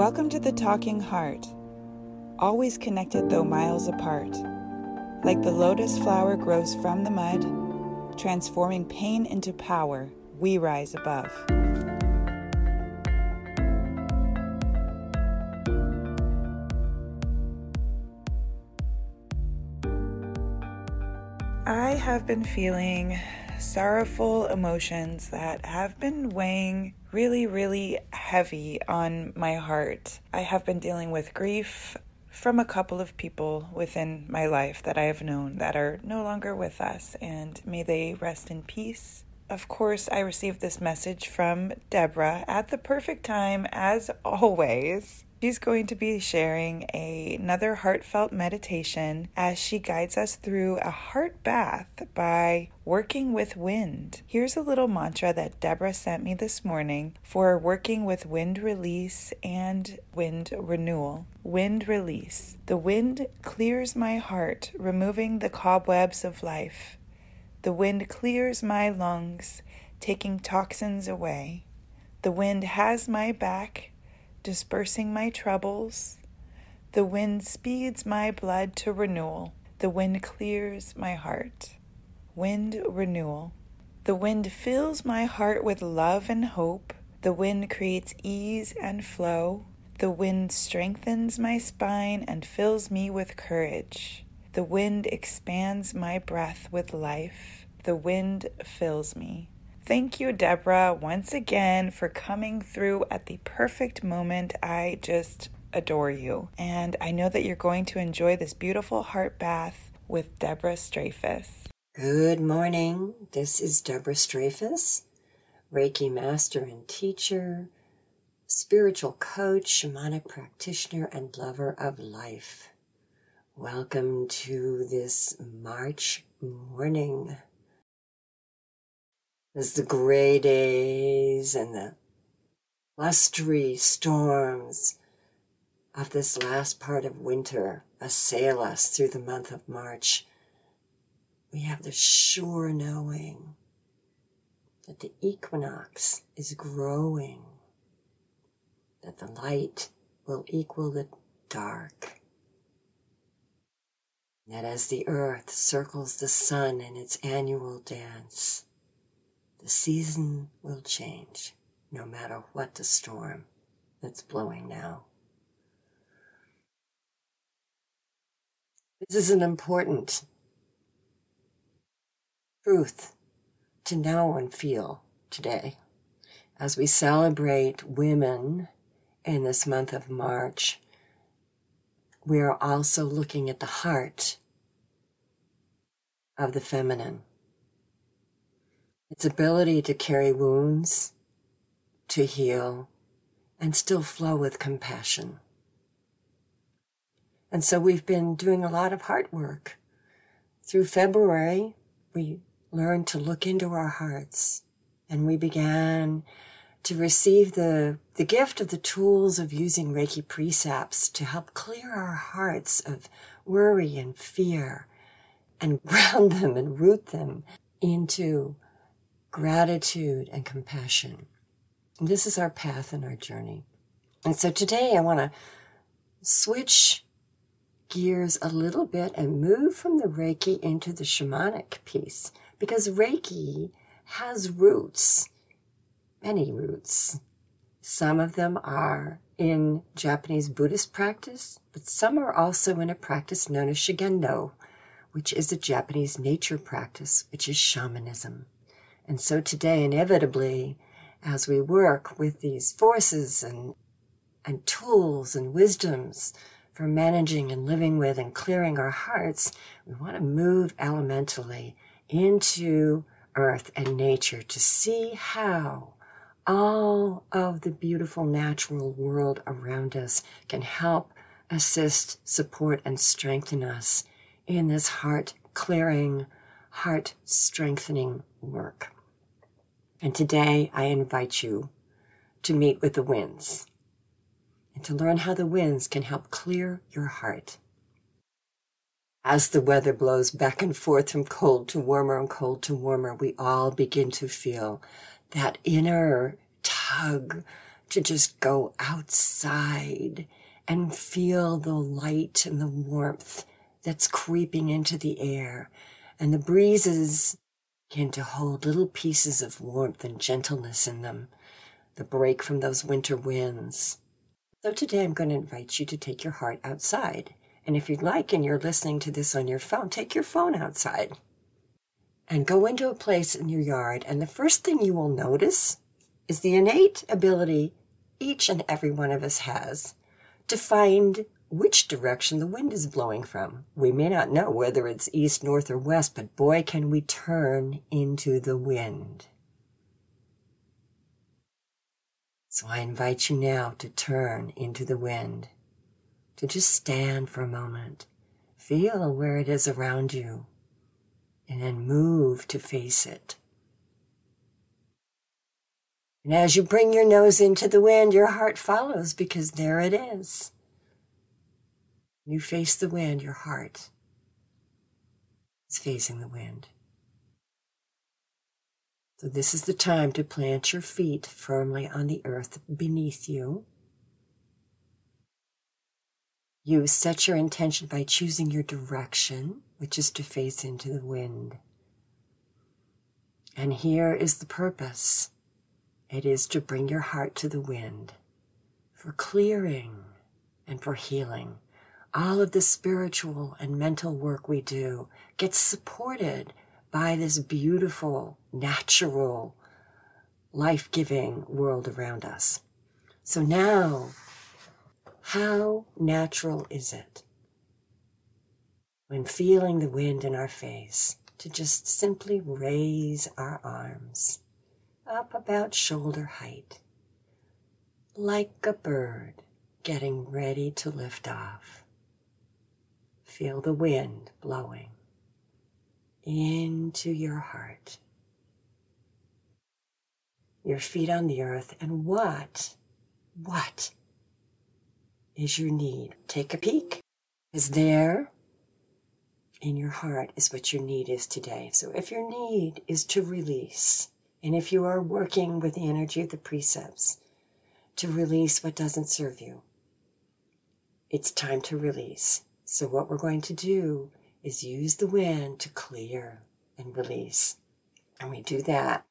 Welcome to the Talking Heart, always connected though miles apart. Like the lotus flower grows from the mud, transforming pain into power, we rise above. I have been feeling sorrowful emotions that have been weighing really, really heavy on my heart. I have been dealing with grief from a couple of people within my life that I have known that are no longer with us, and may they rest in peace. Of course, I received this message from Deborah at the perfect time, as always. She's going to be sharing a, another heartfelt meditation as she guides us through a heart bath by working with wind. Here's a little mantra that Deborah sent me this morning for working with wind release and wind renewal. Wind release. The wind clears my heart, removing the cobwebs of life. The wind clears my lungs, taking toxins away. The wind has my back dispersing my troubles. The wind speeds my blood to renewal. The wind clears my heart. Wind renewal. The wind fills my heart with love and hope. The wind creates ease and flow. The wind strengthens my spine and fills me with courage. The wind expands my breath with life. The wind fills me. Thank you, Deborah, once again for coming through at the perfect moment. I just adore you. And I know that you're going to enjoy this beautiful heart bath with Deborah Strafuss. Good morning. This is Deborah Strafuss, Reiki master and teacher, spiritual coach, shamanic practitioner, and lover of life. Welcome to this March morning as the gray days and the blustery storms of this last part of winter assail us through the month of March, we have the sure knowing that the equinox is growing, that the light will equal the dark, that as the earth circles the sun in its annual dance, the season will change no matter what the storm that's blowing now. This is an important truth to know and feel today as we celebrate women in this month of March. We are also looking at the heart of the feminine its ability to carry wounds, to heal, and still flow with compassion. And so we've been doing a lot of heart work. Through February, we learned to look into our hearts and we began to receive the, the gift of the tools of using Reiki precepts to help clear our hearts of worry and fear and ground them and root them into gratitude and compassion. This is our path and our journey. And so today I want to switch gears a little bit and move from the Reiki into the shamanic piece because Reiki has roots, many roots. Some of them are in Japanese Buddhist practice, but some are also in a practice known as Shugendo, which is a Japanese nature practice, which is shamanism. And so today, inevitably, as we work with these forces and, and tools and wisdoms for managing and living with and clearing our hearts, we want to move elementally into earth and nature to see how all of the beautiful natural world around us can help assist, support, and strengthen us in this heart clearing, heart strengthening work. And today I invite you to meet with the winds and to learn how the winds can help clear your heart. As the weather blows back and forth from cold to warmer and cold to warmer, we all begin to feel that inner tug to just go outside and feel the light and the warmth that's creeping into the air. And the breezes begin to hold little pieces of warmth and gentleness in them, the break from those winter winds. So today I'm going to invite you to take your heart outside. And if you'd like, and you're listening to this on your phone, take your phone outside and go into a place in your yard. And the first thing you will notice is the innate ability each and every one of us has to find which direction the wind is blowing from. We may not know whether it's east, north, or west, but boy, can we turn into the wind. So I invite you now to turn into the wind, to just stand for a moment, feel where it is around you, and then move to face it. And as you bring your nose into the wind, your heart follows because there it is. You face the wind, your heart is facing the wind. So, this is the time to plant your feet firmly on the earth beneath you. You set your intention by choosing your direction, which is to face into the wind. And here is the purpose it is to bring your heart to the wind for clearing and for healing. All of the spiritual and mental work we do gets supported by this beautiful, natural, life giving world around us. So now, how natural is it when feeling the wind in our face to just simply raise our arms up about shoulder height, like a bird getting ready to lift off. Feel the wind blowing into your heart. Your feet on the earth, and what, what is your need? Take a peek. Is there in your heart is what your need is today. So if your need is to release, and if you are working with the energy of the precepts to release what doesn't serve you, it's time to release. So, what we're going to do is use the wind to clear and release. And we do that.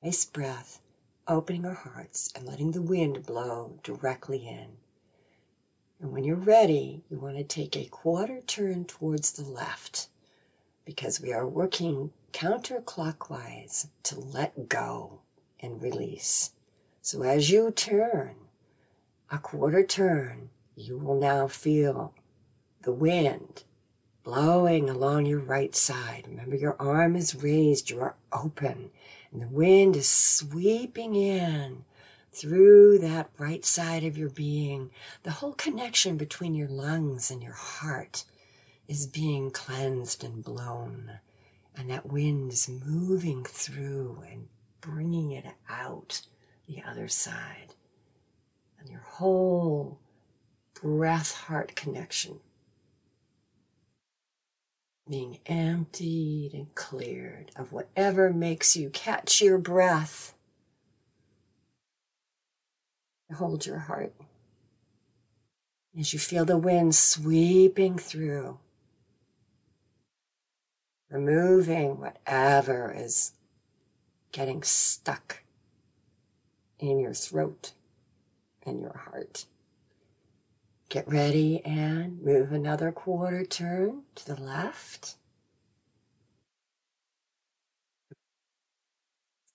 Nice breath, opening our hearts and letting the wind blow directly in. And when you're ready, you want to take a quarter turn towards the left because we are working counterclockwise to let go and release. So as you turn a quarter turn, you will now feel the wind blowing along your right side. Remember, your arm is raised, you are open, and the wind is sweeping in through that right side of your being. The whole connection between your lungs and your heart is being cleansed and blown and that wind is moving through and bringing it out the other side. And your whole breath heart connection being emptied and cleared of whatever makes you catch your breath. Hold your heart as you feel the wind sweeping through removing whatever is getting stuck in your throat and your heart. Get ready and move another quarter turn to the left.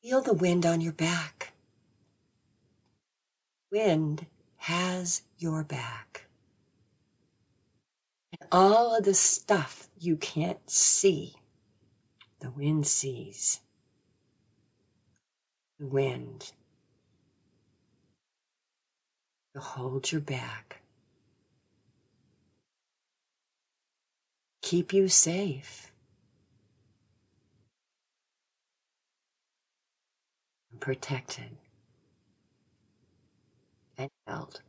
Feel the wind on your back. Wind has your back. And all of the stuff you can't see the wind sees. The wind. To hold your back. Keep you safe. And protected and held.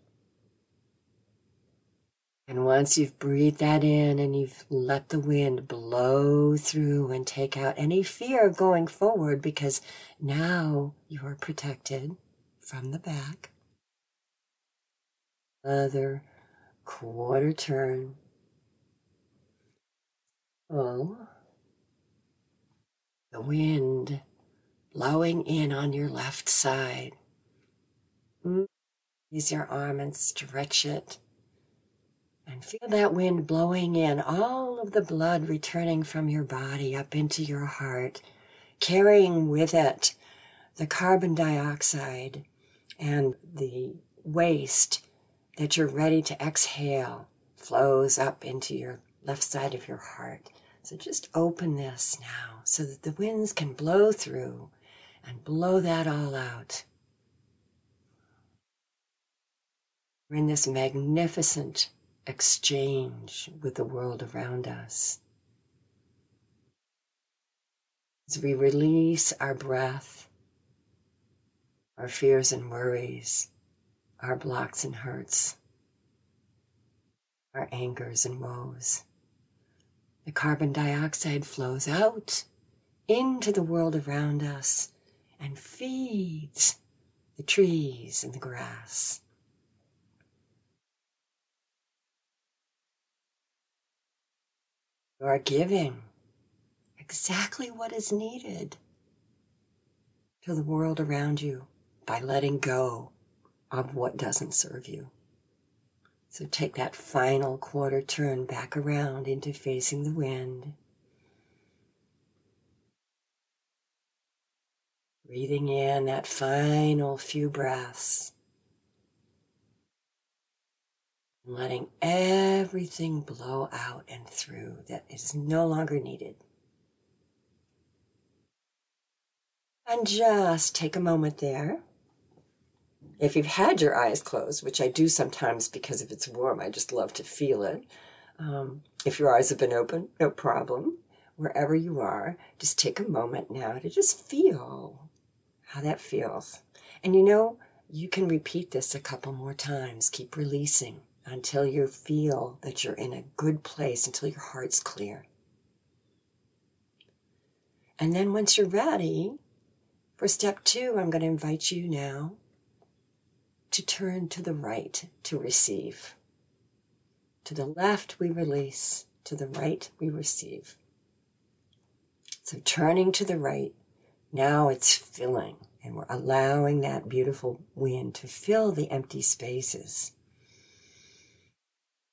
And once you've breathed that in and you've let the wind blow through and take out any fear going forward, because now you are protected from the back. Other quarter turn. Full. The wind blowing in on your left side. Mm. Use your arm and stretch it. And feel that wind blowing in, all of the blood returning from your body up into your heart, carrying with it the carbon dioxide and the waste that you're ready to exhale flows up into your left side of your heart. So just open this now so that the winds can blow through and blow that all out. We're in this magnificent exchange with the world around us. As we release our breath, our fears and worries, our blocks and hurts, our angers and woes, the carbon dioxide flows out into the world around us and feeds the trees and the grass. You are giving exactly what is needed to the world around you by letting go of what doesn't serve you. So take that final quarter turn back around into facing the wind. Breathing in that final few breaths. letting everything blow out and through that is no longer needed. And just take a moment there. If you've had your eyes closed, which I do sometimes because if it's warm, I just love to feel it. Um, if your eyes have been open, no problem. Wherever you are, just take a moment now to just feel how that feels. And you know, you can repeat this a couple more times. Keep releasing until you feel that you're in a good place, until your heart's clear. And then once you're ready for step two, I'm going to invite you now to turn to the right to receive. To the left, we release. To the right, we receive. So turning to the right, now it's filling, and we're allowing that beautiful wind to fill the empty spaces.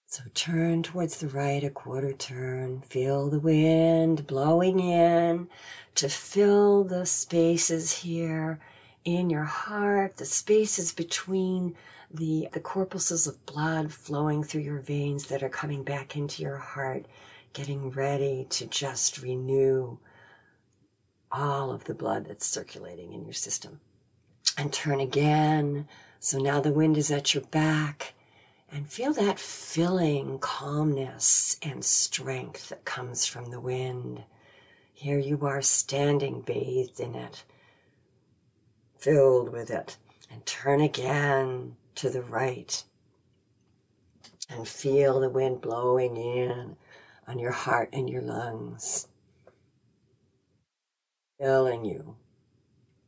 So turn towards the right a quarter turn. Feel the wind blowing in to fill the spaces here in your heart, the spaces between the, the corpuscles of blood flowing through your veins that are coming back into your heart, getting ready to just renew all of the blood that's circulating in your system. And turn again. So now the wind is at your back and feel that filling calmness and strength that comes from the wind. Here you are standing bathed in it, filled with it. And turn again to the right and feel the wind blowing in on your heart and your lungs, filling you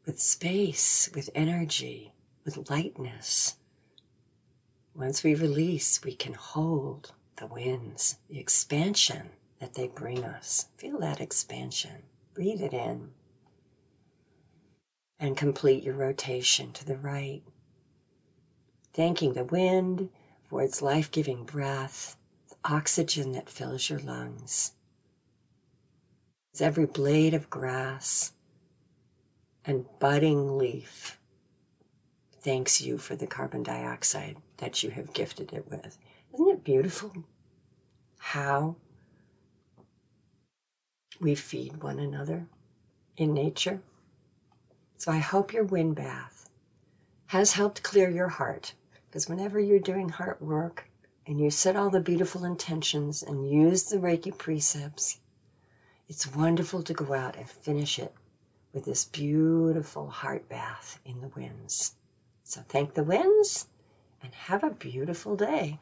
with space, with energy, with lightness once we release, we can hold the winds, the expansion that they bring us. Feel that expansion. Breathe it in. And complete your rotation to the right. Thanking the wind for its life giving breath, the oxygen that fills your lungs. As every blade of grass and budding leaf thanks you for the carbon dioxide that you have gifted it with. Isn't it beautiful how we feed one another in nature? So I hope your wind bath has helped clear your heart because whenever you're doing heart work and you set all the beautiful intentions and use the Reiki precepts, it's wonderful to go out and finish it with this beautiful heart bath in the winds. So thank the winds and have a beautiful day.